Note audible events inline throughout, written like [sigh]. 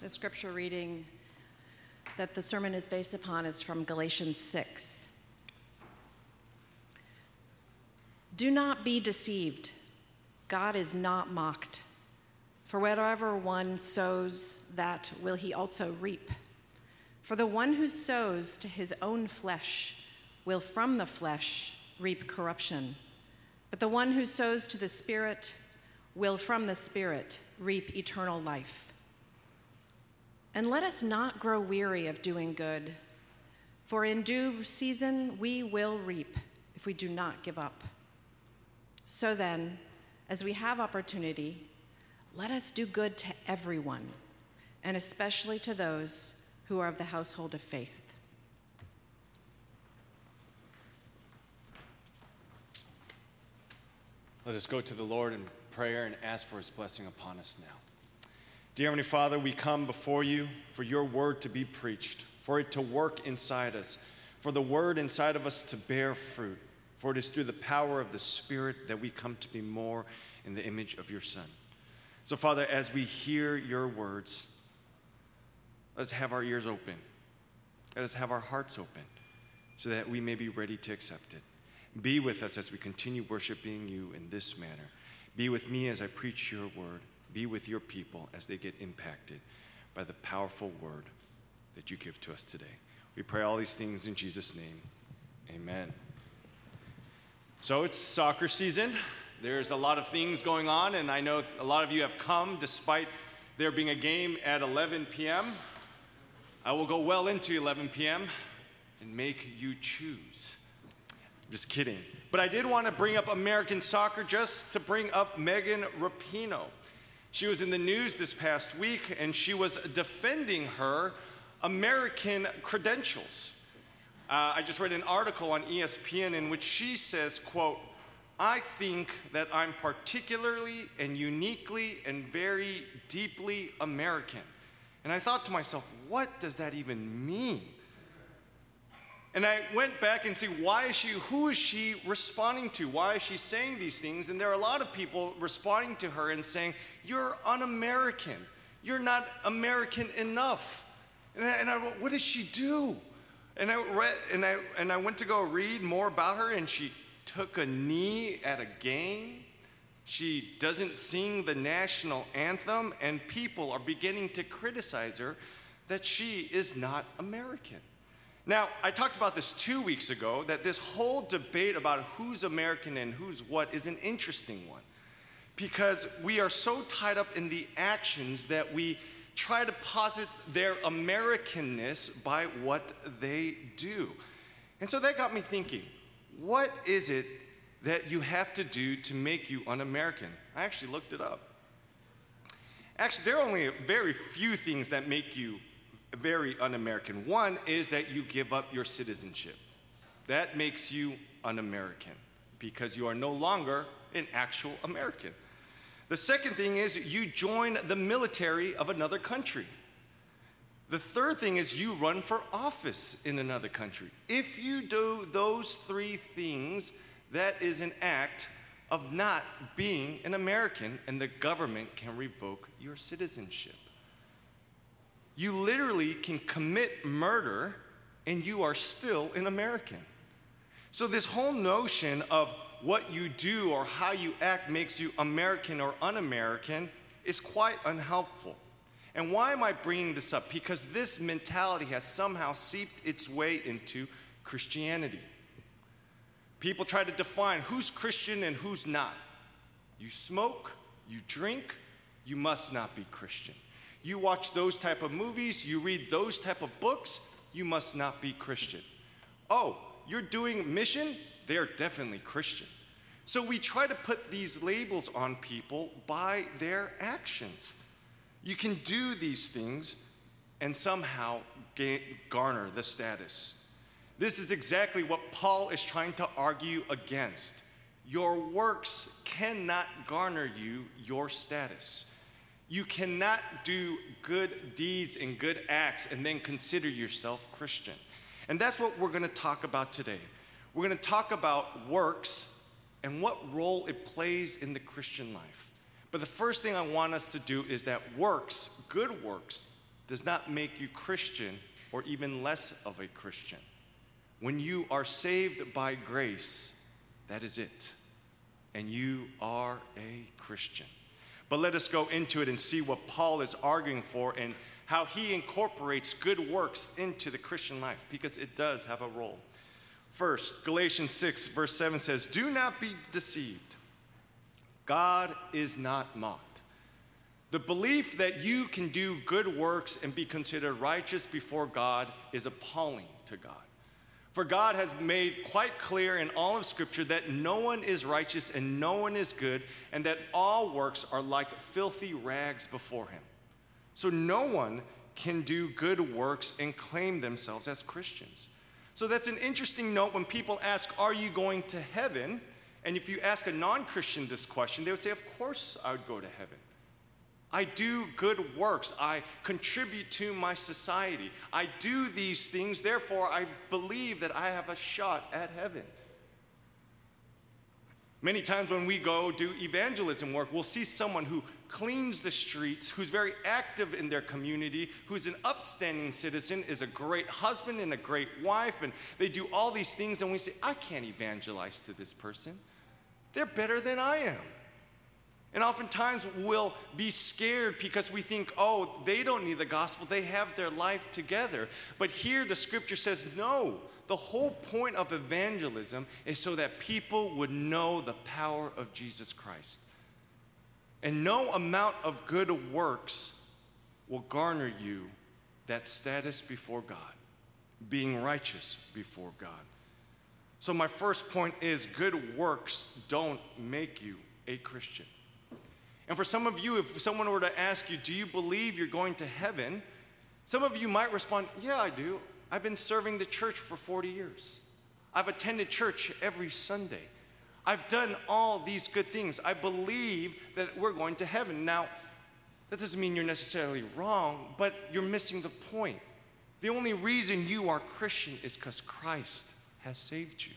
The scripture reading that the sermon is based upon is from Galatians 6. Do not be deceived. God is not mocked. For whatever one sows, that will he also reap. For the one who sows to his own flesh will from the flesh reap corruption. But the one who sows to the Spirit will from the Spirit reap eternal life. And let us not grow weary of doing good, for in due season we will reap if we do not give up. So then, as we have opportunity, let us do good to everyone, and especially to those who are of the household of faith. Let us go to the Lord in prayer and ask for his blessing upon us now. Dear Heavenly Father, we come before you for your word to be preached, for it to work inside us, for the word inside of us to bear fruit. For it is through the power of the Spirit that we come to be more in the image of your Son. So, Father, as we hear your words, let's have our ears open. Let us have our hearts open so that we may be ready to accept it. Be with us as we continue worshiping you in this manner. Be with me as I preach your word. Be with your people as they get impacted by the powerful word that you give to us today. We pray all these things in Jesus' name. Amen. So it's soccer season. There's a lot of things going on, and I know a lot of you have come despite there being a game at 11 p.m. I will go well into 11 p.m. and make you choose. Just kidding. But I did want to bring up American soccer just to bring up Megan Rapinoe. She was in the news this past week and she was defending her American credentials. Uh, I just read an article on ESPN in which she says, quote, I think that I'm particularly and uniquely and very deeply American. And I thought to myself, what does that even mean? And I went back and see why is she, who is she responding to? Why is she saying these things? And there are a lot of people responding to her and saying, You're un American. You're not American enough. And I, and I, what does she do? And I read, and I, and I went to go read more about her, and she took a knee at a game. She doesn't sing the national anthem, and people are beginning to criticize her that she is not American. Now, I talked about this two weeks ago that this whole debate about who's American and who's what is an interesting one because we are so tied up in the actions that we try to posit their Americanness by what they do. And so that got me thinking what is it that you have to do to make you un American? I actually looked it up. Actually, there are only very few things that make you very un American. One is that you give up your citizenship. That makes you un American because you are no longer an actual American. The second thing is you join the military of another country. The third thing is you run for office in another country. If you do those three things, that is an act of not being an American, and the government can revoke your citizenship. You literally can commit murder and you are still an American. So, this whole notion of what you do or how you act makes you American or un American is quite unhelpful. And why am I bringing this up? Because this mentality has somehow seeped its way into Christianity. People try to define who's Christian and who's not. You smoke, you drink, you must not be Christian you watch those type of movies, you read those type of books, you must not be Christian. Oh, you're doing mission? They're definitely Christian. So we try to put these labels on people by their actions. You can do these things and somehow garner the status. This is exactly what Paul is trying to argue against. Your works cannot garner you your status. You cannot do good deeds and good acts and then consider yourself Christian. And that's what we're going to talk about today. We're going to talk about works and what role it plays in the Christian life. But the first thing I want us to do is that works, good works, does not make you Christian or even less of a Christian. When you are saved by grace, that is it. And you are a Christian. But let us go into it and see what Paul is arguing for and how he incorporates good works into the Christian life, because it does have a role. First, Galatians 6, verse 7 says, Do not be deceived. God is not mocked. The belief that you can do good works and be considered righteous before God is appalling to God. For God has made quite clear in all of Scripture that no one is righteous and no one is good, and that all works are like filthy rags before Him. So no one can do good works and claim themselves as Christians. So that's an interesting note when people ask, Are you going to heaven? And if you ask a non Christian this question, they would say, Of course I would go to heaven. I do good works. I contribute to my society. I do these things, therefore, I believe that I have a shot at heaven. Many times when we go do evangelism work, we'll see someone who cleans the streets, who's very active in their community, who's an upstanding citizen, is a great husband and a great wife, and they do all these things, and we say, I can't evangelize to this person. They're better than I am. And oftentimes we'll be scared because we think, oh, they don't need the gospel, they have their life together. But here the scripture says, no. The whole point of evangelism is so that people would know the power of Jesus Christ. And no amount of good works will garner you that status before God, being righteous before God. So, my first point is good works don't make you a Christian. And for some of you, if someone were to ask you, Do you believe you're going to heaven? Some of you might respond, Yeah, I do. I've been serving the church for 40 years. I've attended church every Sunday. I've done all these good things. I believe that we're going to heaven. Now, that doesn't mean you're necessarily wrong, but you're missing the point. The only reason you are Christian is because Christ has saved you.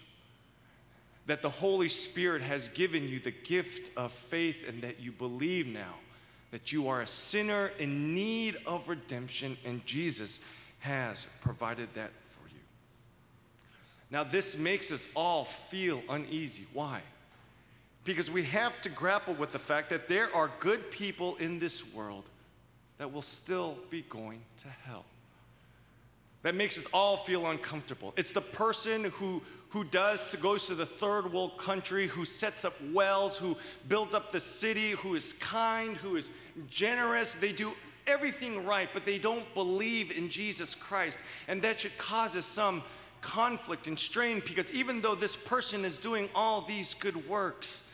That the Holy Spirit has given you the gift of faith and that you believe now that you are a sinner in need of redemption and Jesus has provided that for you. now, this makes us all feel uneasy. Why? Because we have to grapple with the fact that there are good people in this world that will still be going to hell. That makes us all feel uncomfortable. It's the person who, who does to goes to the third world country, who sets up wells, who builds up the city, who is kind, who is generous. They do everything right, but they don't believe in Jesus Christ. And that should cause us some conflict and strain because even though this person is doing all these good works,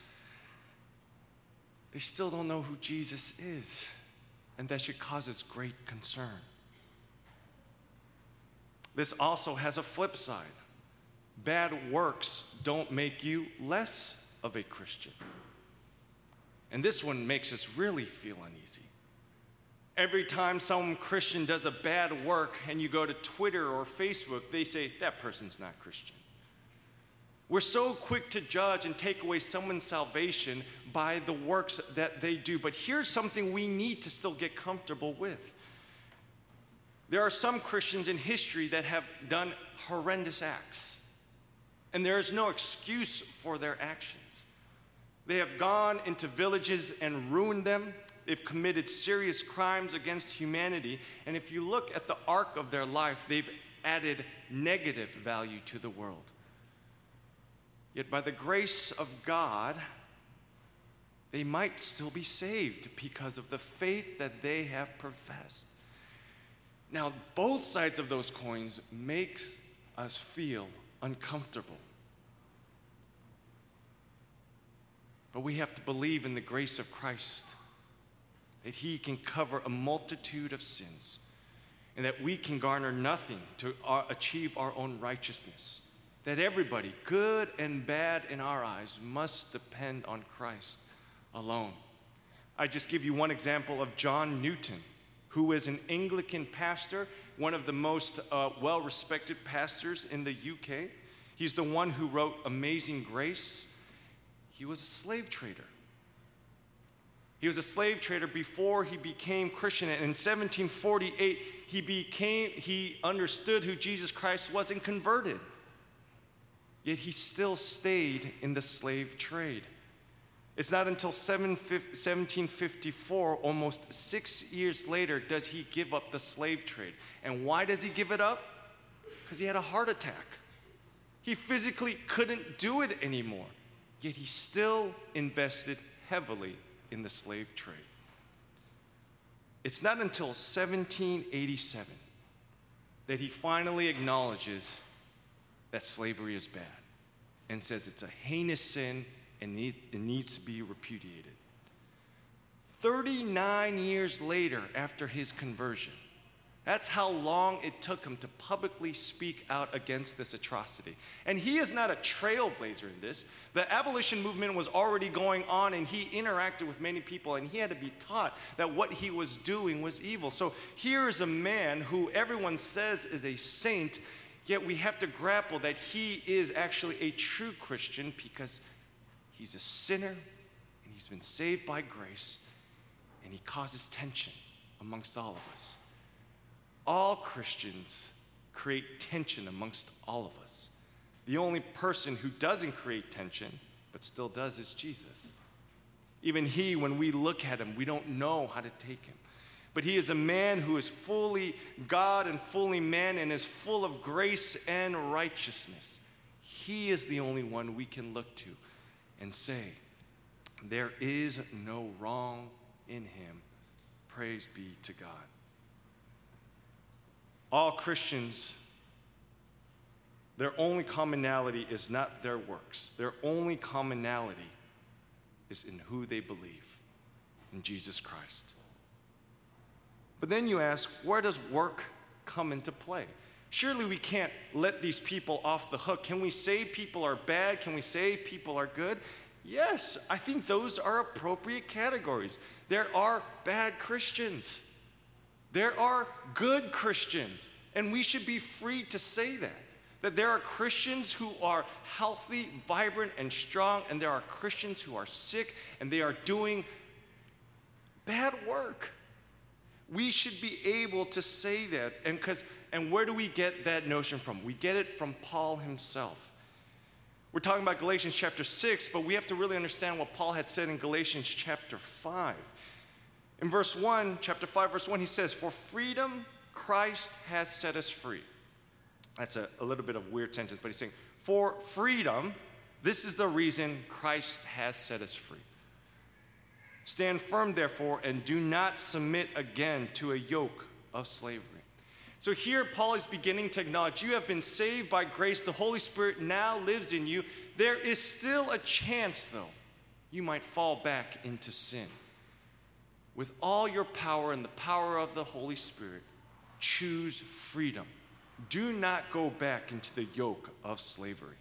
they still don't know who Jesus is. And that should cause us great concern. This also has a flip side. Bad works don't make you less of a Christian. And this one makes us really feel uneasy. Every time some Christian does a bad work and you go to Twitter or Facebook, they say, that person's not Christian. We're so quick to judge and take away someone's salvation by the works that they do. But here's something we need to still get comfortable with. There are some Christians in history that have done horrendous acts, and there is no excuse for their actions. They have gone into villages and ruined them. They've committed serious crimes against humanity. And if you look at the arc of their life, they've added negative value to the world. Yet, by the grace of God, they might still be saved because of the faith that they have professed. Now, both sides of those coins makes us feel uncomfortable. But we have to believe in the grace of Christ that He can cover a multitude of sins, and that we can garner nothing to uh, achieve our own righteousness. That everybody, good and bad in our eyes, must depend on Christ alone. I just give you one example of John Newton, who is an Anglican pastor, one of the most uh, well respected pastors in the UK. He's the one who wrote Amazing Grace. He was a slave trader. He was a slave trader before he became Christian. And in 1748, he became he understood who Jesus Christ was and converted. Yet he still stayed in the slave trade. It's not until 1754, almost six years later, does he give up the slave trade. And why does he give it up? Because he had a heart attack. He physically couldn't do it anymore. Yet he still invested heavily in the slave trade. It's not until 1787 that he finally acknowledges that slavery is bad and says it's a heinous sin and it needs to be repudiated. 39 years later, after his conversion, that's how long it took him to publicly speak out against this atrocity. And he is not a trailblazer in this. The abolition movement was already going on, and he interacted with many people, and he had to be taught that what he was doing was evil. So here is a man who everyone says is a saint, yet we have to grapple that he is actually a true Christian because he's a sinner, and he's been saved by grace, and he causes tension amongst all of us all Christians create tension amongst all of us. The only person who doesn't create tension, but still does, is Jesus. Even he, when we look at him, we don't know how to take him. But he is a man who is fully God and fully man and is full of grace and righteousness. He is the only one we can look to and say, There is no wrong in him. Praise be to God all Christians, their only commonality is not their works, their only commonality is in who they believe in Jesus Christ. But then you ask, where does work come into play? Surely we can't let these people off the hook. Can we say people are bad? Can we say people are good? Yes, I think those are appropriate categories. There are bad Christians. There are good Christians, and we should be free to say that. That there are Christians who are healthy, vibrant, and strong, and there are Christians who are sick and they are doing bad work. We should be able to say that. And, cause, and where do we get that notion from? We get it from Paul himself. We're talking about Galatians chapter 6, but we have to really understand what Paul had said in Galatians chapter 5. In verse 1, chapter 5, verse 1, he says, For freedom Christ has set us free. That's a, a little bit of weird sentence, but he's saying, For freedom, this is the reason Christ has set us free. Stand firm, therefore, and do not submit again to a yoke of slavery. So here, Paul is beginning to acknowledge you have been saved by grace. The Holy Spirit now lives in you. There is still a chance, though, you might fall back into sin with all your power and the power of the Holy Spirit, choose freedom. Do not go back into the yoke of slavery.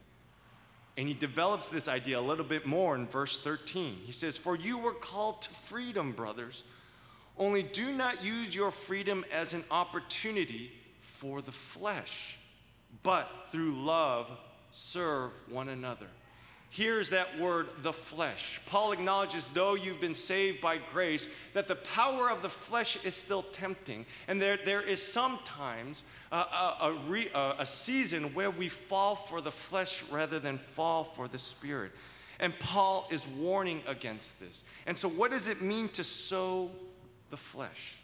And he develops this idea a little bit more in verse 13. He says, For you were called to freedom, brothers. Only do not use your freedom as an opportunity for the flesh, but through love serve one another. Here's that word, the flesh. Paul acknowledges, though you've been saved by grace, that the power of the flesh is still tempting. And there, there is sometimes a, a, a, re, a, a season where we fall for the flesh rather than fall for the spirit. And Paul is warning against this. And so, what does it mean to sow the flesh?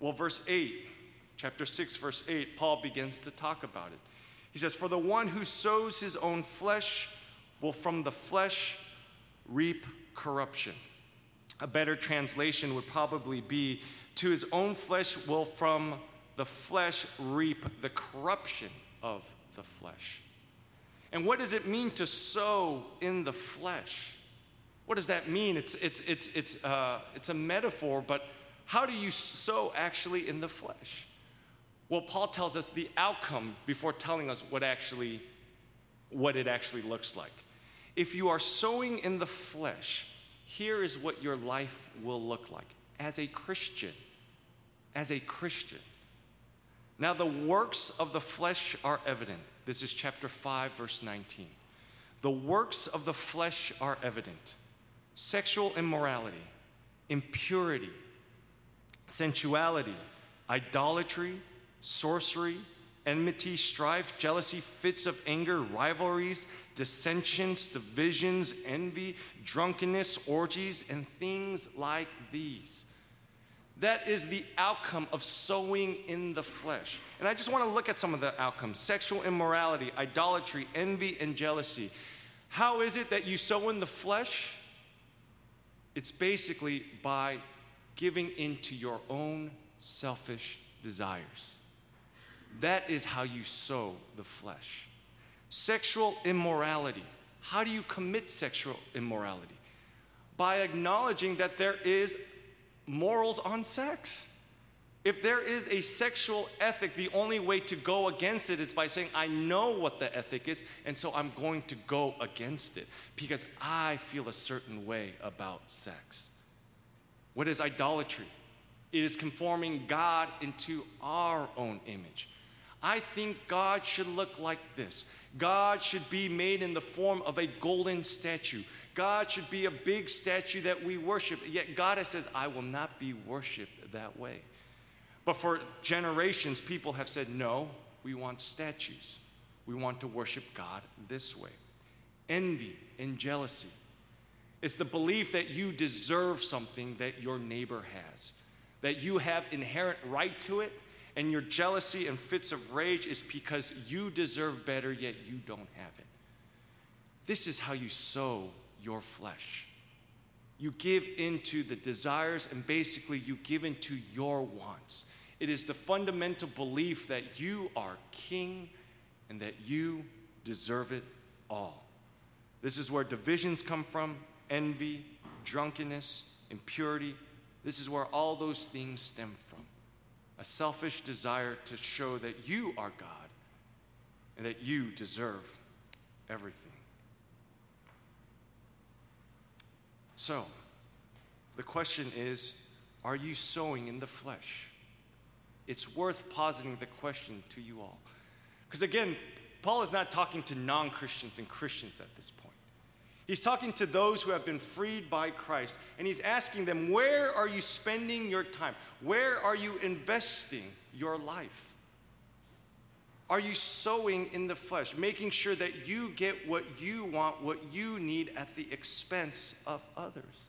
Well, verse 8, chapter 6, verse 8, Paul begins to talk about it. He says, For the one who sows his own flesh will from the flesh reap corruption. A better translation would probably be to his own flesh will from the flesh reap the corruption of the flesh. And what does it mean to sow in the flesh? What does that mean? It's, it's, it's, it's, uh, it's a metaphor, but how do you sow actually in the flesh? Well, Paul tells us the outcome before telling us what actually what it actually looks like. If you are sowing in the flesh, here is what your life will look like as a Christian. As a Christian. Now, the works of the flesh are evident. This is chapter 5, verse 19. The works of the flesh are evident sexual immorality, impurity, sensuality, idolatry, sorcery, enmity, strife, jealousy, fits of anger, rivalries, dissensions, divisions, envy, drunkenness, orgies, and things like these. That is the outcome of sowing in the flesh. And I just want to look at some of the outcomes sexual immorality, idolatry, envy, and jealousy. How is it that you sow in the flesh? It's basically by giving into your own selfish desires. That is how you sow the flesh. Sexual immorality. How do you commit sexual immorality? By acknowledging that there is morals on sex. If there is a sexual ethic, the only way to go against it is by saying, I know what the ethic is, and so I'm going to go against it because I feel a certain way about sex. What is idolatry? It is conforming God into our own image. I think God should look like this. God should be made in the form of a golden statue. God should be a big statue that we worship. Yet God says, I will not be worshiped that way. But for generations, people have said, no, we want statues. We want to worship God this way. Envy and jealousy. It's the belief that you deserve something that your neighbor has, that you have inherent right to it, and your jealousy and fits of rage is because you deserve better, yet you don't have it. This is how you sow your flesh. You give into the desires and basically you give into your wants. It is the fundamental belief that you are king and that you deserve it all. This is where divisions come from envy, drunkenness, impurity. This is where all those things stem from. A selfish desire to show that you are God and that you deserve everything. So, the question is are you sowing in the flesh? It's worth positing the question to you all. Because again, Paul is not talking to non Christians and Christians at this point. He's talking to those who have been freed by Christ, and he's asking them, Where are you spending your time? Where are you investing your life? Are you sowing in the flesh, making sure that you get what you want, what you need at the expense of others?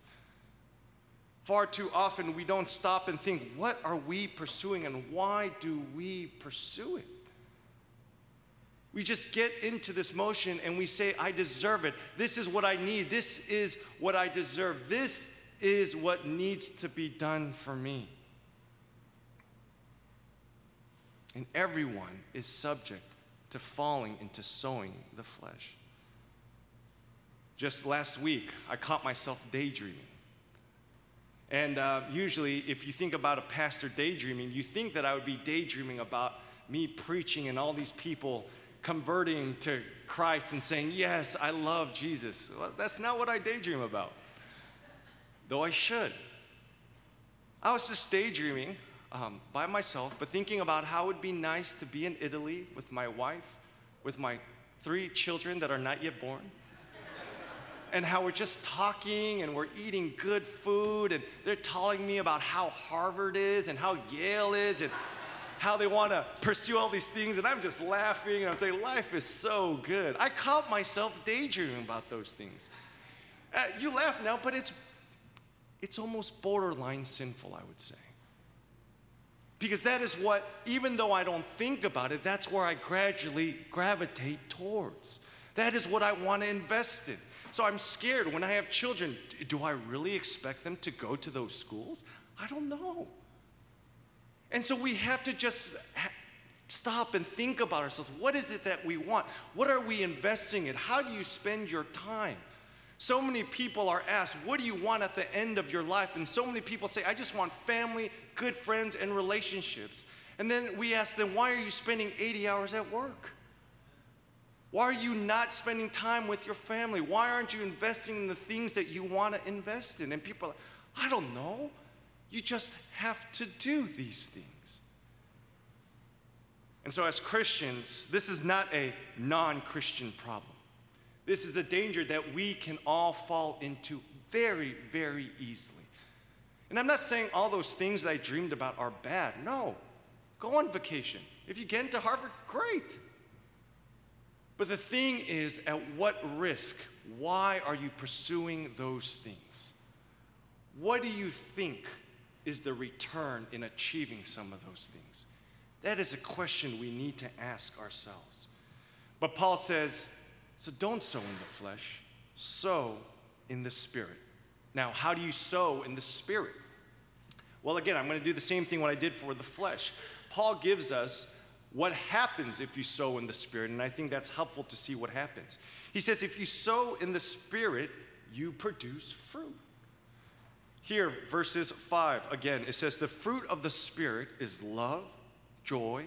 Far too often we don't stop and think, what are we pursuing and why do we pursue it? We just get into this motion and we say, I deserve it. This is what I need. This is what I deserve. This is what needs to be done for me. And everyone is subject to falling into sowing the flesh. Just last week, I caught myself daydreaming. And uh, usually, if you think about a pastor daydreaming, you think that I would be daydreaming about me preaching and all these people converting to Christ and saying, Yes, I love Jesus. Well, that's not what I daydream about, though I should. I was just daydreaming um, by myself, but thinking about how it would be nice to be in Italy with my wife, with my three children that are not yet born. and how we're just talking and we're eating good food, and they're telling me about how Harvard is and how Yale is and how they want to pursue all these things, and I'm just laughing and I'm saying, Life is so good. I caught myself daydreaming about those things. Uh, you laugh now, but it's, it's almost borderline sinful, I would say. Because that is what, even though I don't think about it, that's where I gradually gravitate towards. That is what I want to invest in. So I'm scared when I have children. Do I really expect them to go to those schools? I don't know. And so we have to just stop and think about ourselves. What is it that we want? What are we investing in? How do you spend your time? So many people are asked, What do you want at the end of your life? And so many people say, I just want family, good friends, and relationships. And then we ask them, Why are you spending 80 hours at work? Why are you not spending time with your family? Why aren't you investing in the things that you want to invest in? And people are like, I don't know. You just have to do these things. And so, as Christians, this is not a non Christian problem. This is a danger that we can all fall into very, very easily. And I'm not saying all those things that I dreamed about are bad. No. Go on vacation. If you get into Harvard, great. But the thing is, at what risk? Why are you pursuing those things? What do you think is the return in achieving some of those things? That is a question we need to ask ourselves. But Paul says, so don't sow in the flesh, sow in the spirit. Now, how do you sow in the spirit? Well, again, I'm going to do the same thing what I did for the flesh. Paul gives us what happens if you sow in the spirit, and I think that's helpful to see what happens. He says, if you sow in the spirit, you produce fruit. Here, verses 5, again, it says, The fruit of the Spirit is love, joy,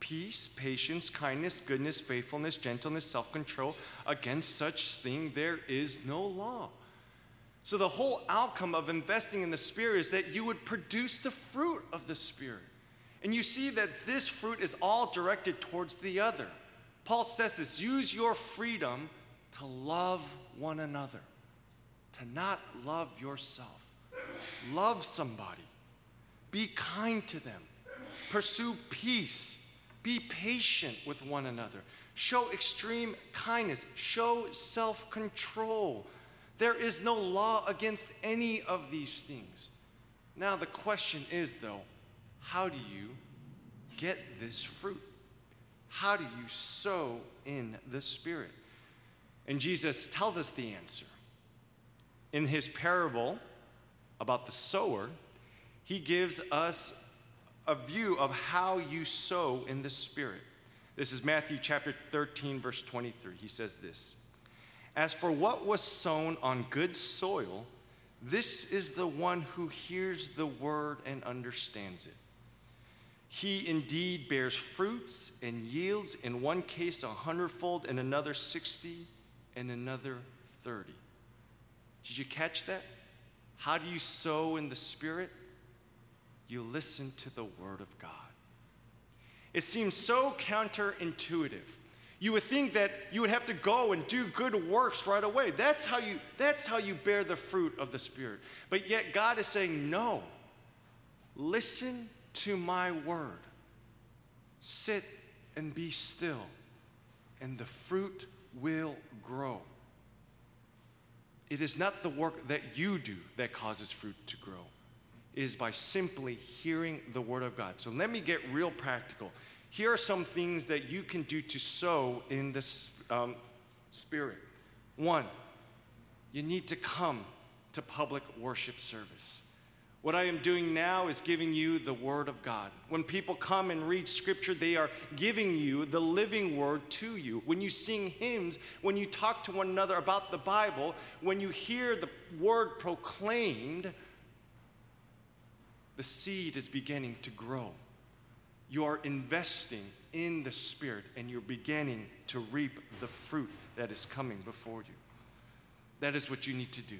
peace, patience, kindness, goodness, faithfulness, gentleness, self control. Against such thing there is no law. So, the whole outcome of investing in the Spirit is that you would produce the fruit of the Spirit. And you see that this fruit is all directed towards the other. Paul says this use your freedom to love one another, to not love yourself. Love somebody, be kind to them, pursue peace be patient with one another. Show extreme kindness. Show self control. There is no law against any of these things. Now, the question is, though, how do you get this fruit? How do you sow in the Spirit? And Jesus tells us the answer. In his parable about the sower, he gives us a view of how you sow in the Spirit. This is Matthew chapter 13, verse 23. He says this As for what was sown on good soil, this is the one who hears the word and understands it. He indeed bears fruits and yields, in one case a hundredfold, in another sixty, and another thirty. Did you catch that? How do you sow in the Spirit? you listen to the Word of God. It seems so counterintuitive. You would think that you would have to go and do good works right away. That's how you, that's how you bear the fruit of the Spirit. But yet God is saying, no, listen to my word. Sit and be still, and the fruit will grow. It is not the work that you do that causes fruit to grow is by simply hearing the Word of God. So let me get real practical. Here are some things that you can do to sow in the um, Spirit. One, you need to come to public worship service. What I am doing now is giving you the Word of God. When people come and read Scripture, they are giving you the living Word to you. When you sing hymns, when you talk to one another about the Bible, when you hear the Word proclaimed, the seed is beginning to grow. You are investing in the Spirit and you're beginning to reap the fruit that is coming before you. That is what you need to do.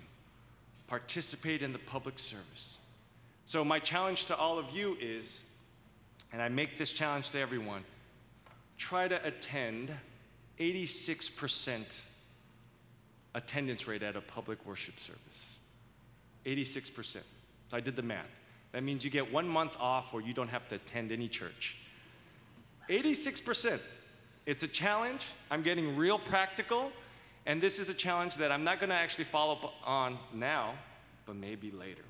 Participate in the public service. So, my challenge to all of you is, and I make this challenge to everyone try to attend 86% attendance rate at a public worship service. 86%. So I did the math. That means you get one month off or you don't have to attend any church. 86%. It's a challenge. I'm getting real practical. And this is a challenge that I'm not going to actually follow up on now, but maybe later.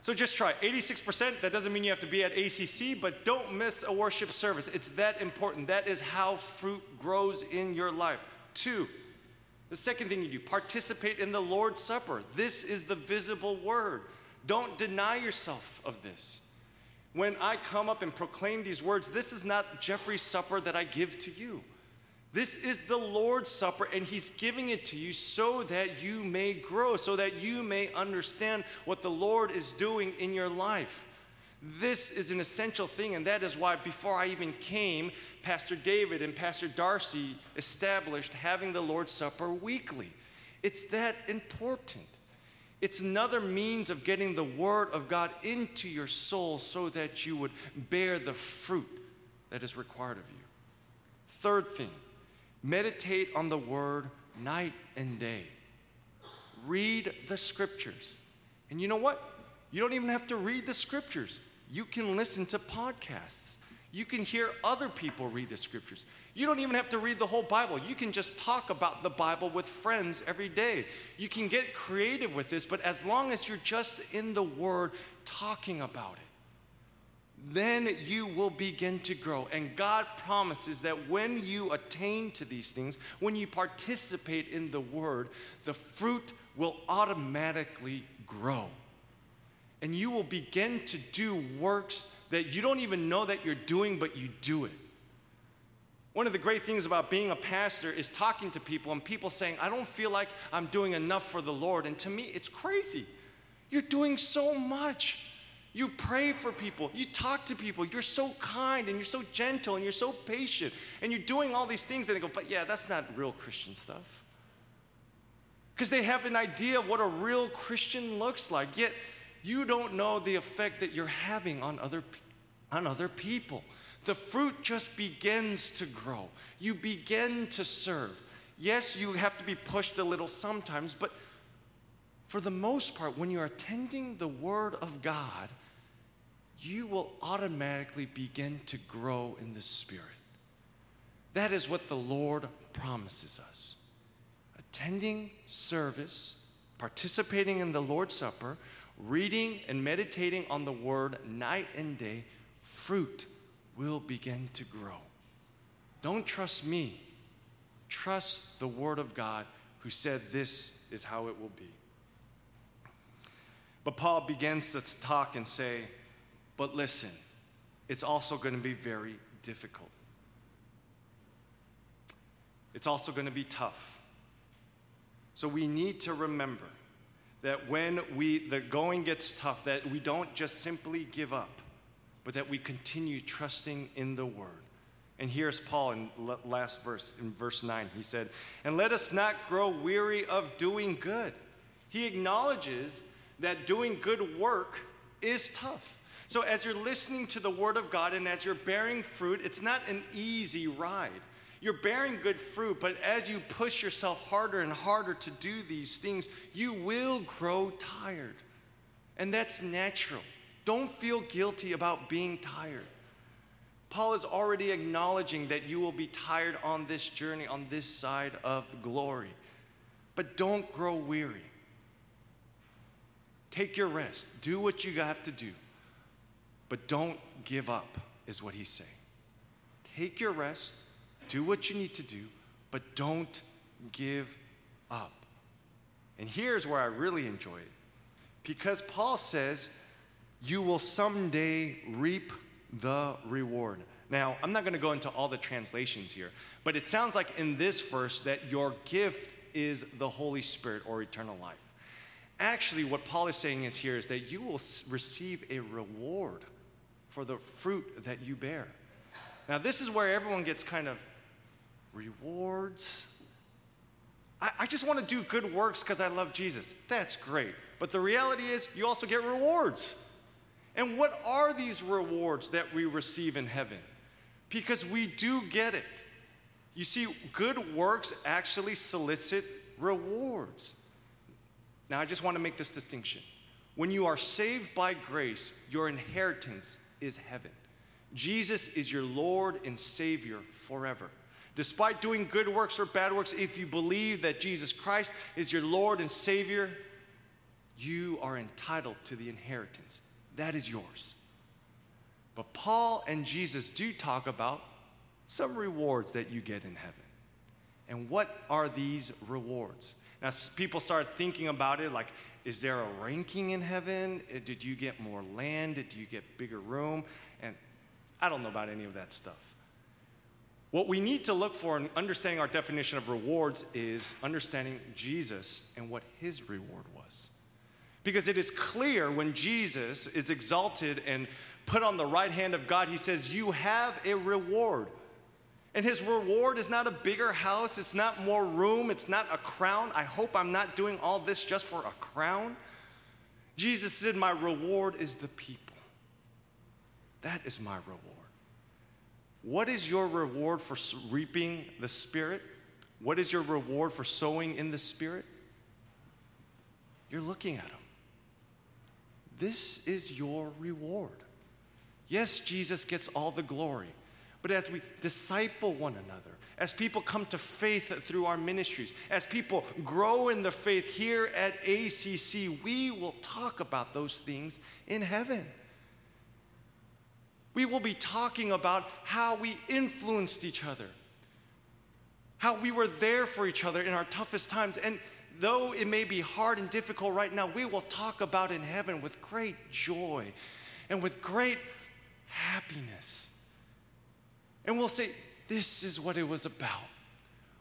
So just try 86%. That doesn't mean you have to be at ACC, but don't miss a worship service. It's that important. That is how fruit grows in your life. Two, the second thing you do, participate in the Lord's Supper. This is the visible word. Don't deny yourself of this. When I come up and proclaim these words, this is not Jeffrey's supper that I give to you. This is the Lord's Supper, and He's giving it to you so that you may grow, so that you may understand what the Lord is doing in your life. This is an essential thing, and that is why before I even came, Pastor David and Pastor Darcy established having the Lord's Supper weekly. It's that important. It's another means of getting the Word of God into your soul so that you would bear the fruit that is required of you. Third thing, meditate on the Word night and day. read the scriptures. And you know what? You don't even have to read the scriptures. You can listen to podcasts. You can hear other people read the scriptures. You don't even have to read the whole Bible. You can just talk about the Bible with friends every day. You can get creative with this, but as long as you're just in the Word talking about it, then you will begin to grow. And God promises that when you attain to these things, when you participate in the Word, the fruit will automatically grow. And you will begin to do works that you don't even know that you're doing, but you do it. One of the great things about being a pastor is talking to people and people saying, I don't feel like I'm doing enough for the Lord. And to me, it's crazy. You're doing so much. You pray for people, you talk to people, you're so kind and you're so gentle and you're so patient, and you're doing all these things. And they go, but yeah, that's not real Christian stuff. Because they have an idea of what a real Christian looks like, yet you don't know the effect that you're having on other, on other people. The fruit just begins to grow. You begin to serve. Yes, you have to be pushed a little sometimes, but for the most part, when you're attending the Word of God, you will automatically begin to grow in the Spirit. That is what the Lord promises us. Attending service, participating in the Lord's Supper, reading and meditating on the Word night and day, fruit will begin to grow. Don't trust me. Trust the Word of God who said this is how it will be. But Paul begins to talk and say, but listen, it's also going to be very difficult. It's also going to be tough. So we need to remember that when we the going gets tough that we don't just simply give up but that we continue trusting in the word. And here's Paul in last verse, in verse 9. He said, And let us not grow weary of doing good. He acknowledges that doing good work is tough. So, as you're listening to the Word of God and as you're bearing fruit, it's not an easy ride. You're bearing good fruit, but as you push yourself harder and harder to do these things, you will grow tired. And that's natural. Don't feel guilty about being tired. Paul is already acknowledging that you will be tired on this journey, on this side of glory. But don't grow weary. Take your rest. Do what you have to do. But don't give up, is what he's saying. Take your rest. Do what you need to do. But don't give up. And here's where I really enjoy it. Because Paul says, you will someday reap the reward. Now, I'm not going to go into all the translations here, but it sounds like in this verse that your gift is the Holy Spirit or eternal life. Actually, what Paul is saying is here is that you will receive a reward for the fruit that you bear. Now, this is where everyone gets kind of rewards. I, I just want to do good works because I love Jesus. That's great. But the reality is, you also get rewards. And what are these rewards that we receive in heaven? Because we do get it. You see, good works actually solicit rewards. Now, I just want to make this distinction. When you are saved by grace, your inheritance is heaven. Jesus is your Lord and Savior forever. Despite doing good works or bad works, if you believe that Jesus Christ is your Lord and Savior, you are entitled to the inheritance that is yours. But Paul and Jesus do talk about some rewards that you get in heaven. And what are these rewards? Now, people start thinking about it like, is there a ranking in heaven? Uh, did you get more land? Did you get bigger room? And I don't know about any of that stuff. What we need to look for in understanding our definition of rewards is understanding Jesus and what his reward was. Because it is clear when Jesus is exalted and put on the right hand of God, he says, You have a reward. And his reward is not a bigger house, it's not more room, it's not a crown. I hope I'm not doing all this just for a crown. Jesus said, My reward is the people. That is my reward. What is your reward for reaping the Spirit? What is your reward for sowing in the Spirit? you're looking at them. This is your reward. Yes, Jesus gets all the glory, but as we disciple one another, as people come to faith through our ministries, as people grow in the faith here at ACC, we will talk about those things in heaven. We will be talking about how we influenced each other, how we were there for each other in our toughest times. And though it may be hard and difficult right now, we will talk about in heaven with great joy and with great happiness. And we'll say, This is what it was about.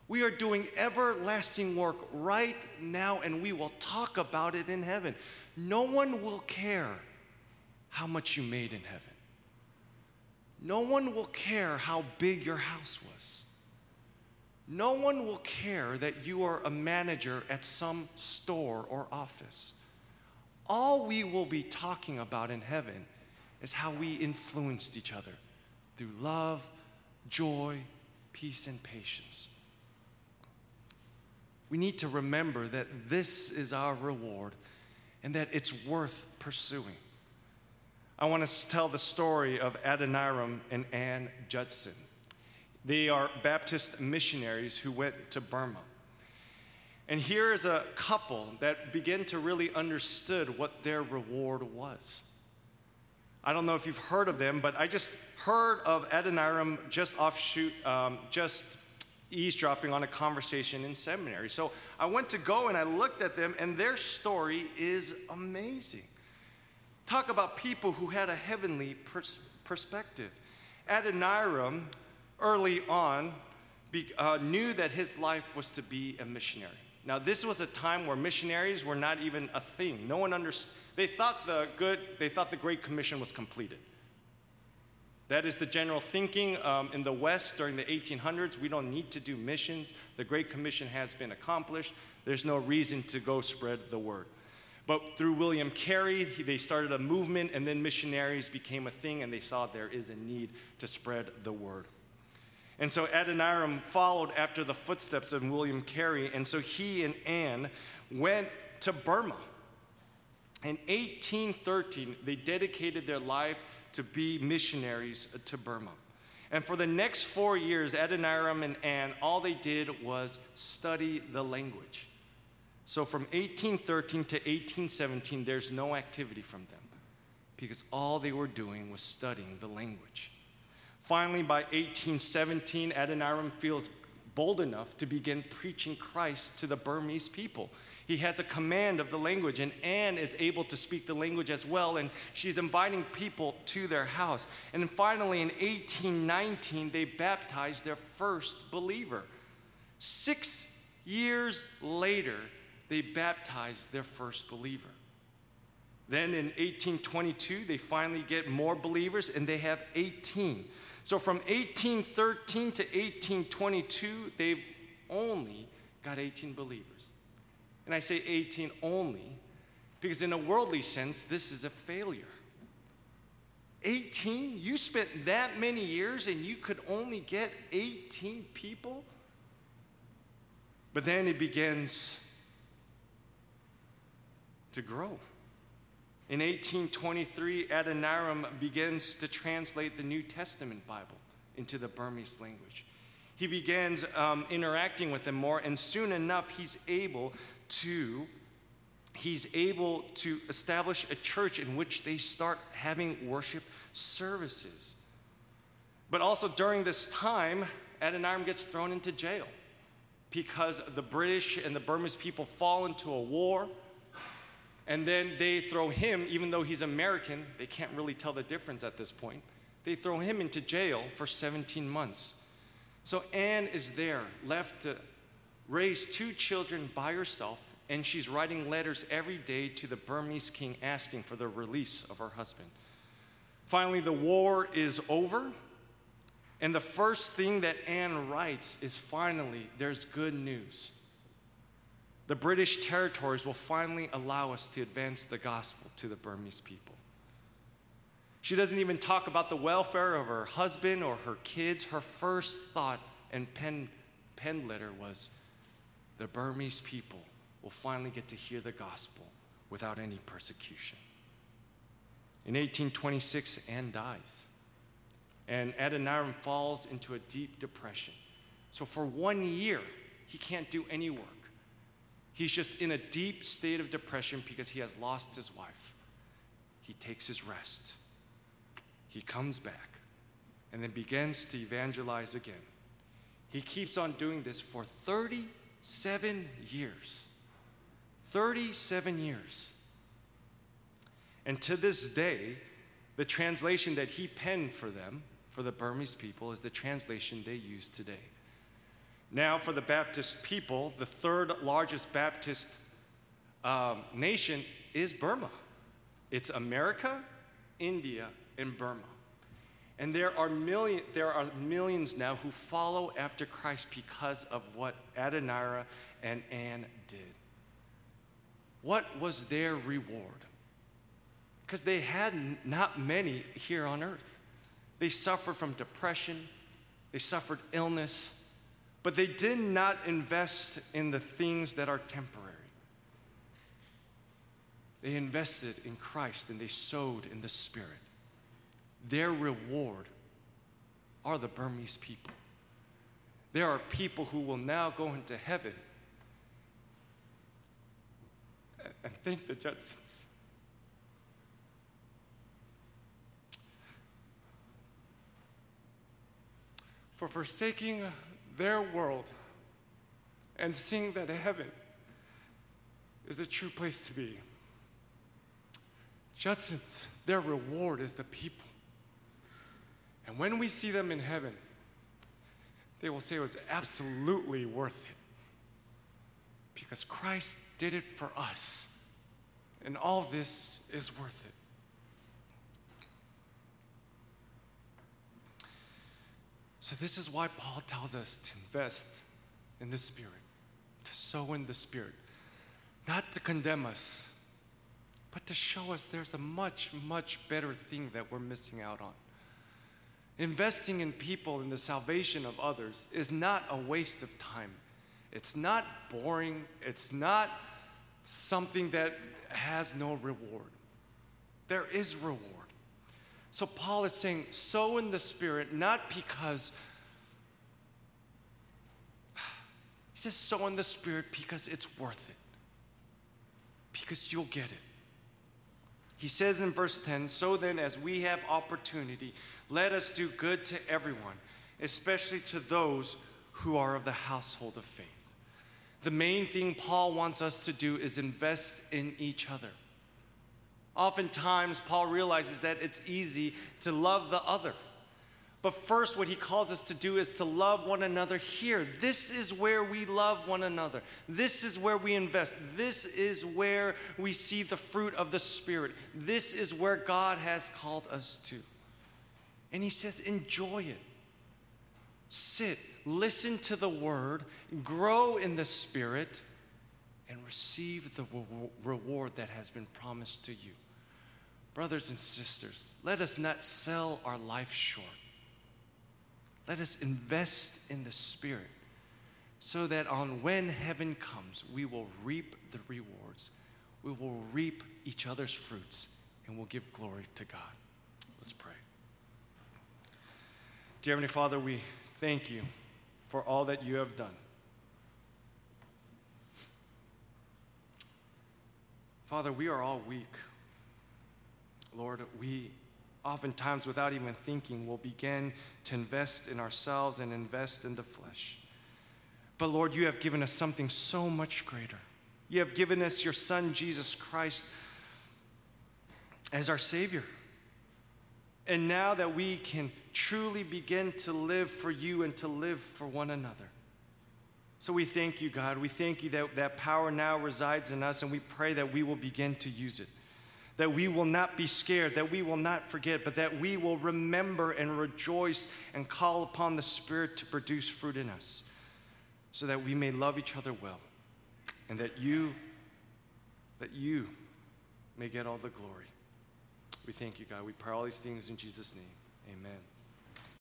We are doing everlasting work right now, and we will talk about it in heaven. No one will care how much you made in heaven. No one will care how big your house was. No one will care that you are a manager at some store or office. All we will be talking about in heaven is how we influenced each other through love, joy, peace, and patience. We need to remember that this is our reward and that it's worth pursuing. I want to tell the story of Adoniram and Ann Judson. They are Baptist missionaries who went to Burma. And here is a couple that began to really understood what their reward was. I don't know if you've heard of them, but I just heard of Adoniram just offshoot, um, just eavesdropping on a conversation in seminary. So I went to go and I looked at them, and their story is amazing. Talk about people who had a heavenly pers- perspective. Adoniram, early on, be, uh, knew that his life was to be a missionary. Now, this was a time where missionaries were not even a thing. No one understood. They thought the good, they thought the Great Commission was completed. That is the general thinking um, in the West during the 1800s. We don't need to do missions. The Great Commission has been accomplished. There's no reason to go spread the word. But through William Carey, they started a movement, and then missionaries became a thing, and they saw there is a need to spread the word. And so Adoniram followed after the footsteps of William Carey, and so he and Ann went to Burma. In 1813, they dedicated their life to be missionaries to Burma. And for the next four years, Adoniram and Ann, all they did was study the language. So from 1813 to 1817, there's no activity from them because all they were doing was studying the language. Finally, by 1817, Adoniram feels bold enough to begin preaching Christ to the Burmese people. He has a command of the language, and Ann is able to speak the language as well, and she's inviting people to their house. And finally, in 1819, they baptized their first believer. Six years later, they baptized their first believer. Then in 1822, they finally get more believers and they have 18. So from 1813 to 1822, they've only got 18 believers. And I say 18 only because, in a worldly sense, this is a failure. 18? You spent that many years and you could only get 18 people? But then it begins to grow. In 1823, Adoniram begins to translate the New Testament Bible into the Burmese language. He begins um, interacting with them more, and soon enough, he's able to he's able to establish a church in which they start having worship services. But also during this time, Adoniram gets thrown into jail because the British and the Burmese people fall into a war and then they throw him, even though he's American, they can't really tell the difference at this point. They throw him into jail for 17 months. So Ann is there, left to raise two children by herself, and she's writing letters every day to the Burmese king asking for the release of her husband. Finally, the war is over, and the first thing that Ann writes is finally, there's good news the British territories will finally allow us to advance the gospel to the Burmese people. She doesn't even talk about the welfare of her husband or her kids. Her first thought and pen, pen letter was the Burmese people will finally get to hear the gospel without any persecution. In 1826, Ann dies, and Adoniram falls into a deep depression. So for one year, he can't do any work. He's just in a deep state of depression because he has lost his wife. He takes his rest. He comes back and then begins to evangelize again. He keeps on doing this for 37 years. 37 years. And to this day, the translation that he penned for them, for the Burmese people, is the translation they use today. Now, for the Baptist people, the third largest Baptist um, nation is Burma. It's America, India, and Burma. And there are, million, there are millions now who follow after Christ because of what Adoniram and Ann did. What was their reward? Because they had not many here on earth. They suffered from depression, they suffered illness, but they did not invest in the things that are temporary. They invested in Christ and they sowed in the Spirit. Their reward are the Burmese people. There are people who will now go into heaven and thank the Judsons. For forsaking their world and seeing that heaven is the true place to be. Judsons, their reward is the people. And when we see them in heaven, they will say it was absolutely worth it. Because Christ did it for us. And all this is worth it. So, this is why Paul tells us to invest in the Spirit, to sow in the Spirit, not to condemn us, but to show us there's a much, much better thing that we're missing out on. Investing in people in the salvation of others is not a waste of time. It's not boring. It's not something that has no reward. There is reward. So Paul is saying, sow in the Spirit, not because, [sighs] he says, sow in the Spirit because it's worth it, because you'll get it. He says in verse 10 So then, as we have opportunity, let us do good to everyone, especially to those who are of the household of faith. The main thing Paul wants us to do is invest in each other. Oftentimes, Paul realizes that it's easy to love the other. But first, what he calls us to do is to love one another here. This is where we love one another. This is where we invest. This is where we see the fruit of the Spirit. This is where God has called us to. And he says, enjoy it. Sit, listen to the word, grow in the Spirit, and receive the reward that has been promised to you. Brothers and sisters, let us not sell our life short. Let us invest in the Spirit so that on when heaven comes, we will reap the rewards. We will reap each other's fruits and we'll give glory to God. Let's pray. Dear Heavenly Father, we thank you for all that you have done. Father, we are all weak. Lord, we oftentimes, without even thinking, will begin to invest in ourselves and invest in the flesh. But Lord, you have given us something so much greater. You have given us your Son, Jesus Christ, as our Savior. And now that we can truly begin to live for you and to live for one another. So we thank you, God. We thank you that that power now resides in us, and we pray that we will begin to use it that we will not be scared, that we will not forget, but that we will remember and rejoice and call upon the Spirit to produce fruit in us, so that we may love each other well, and that you, that you may get all the glory. We thank you, God. We pray all these things in Jesus' name. Amen.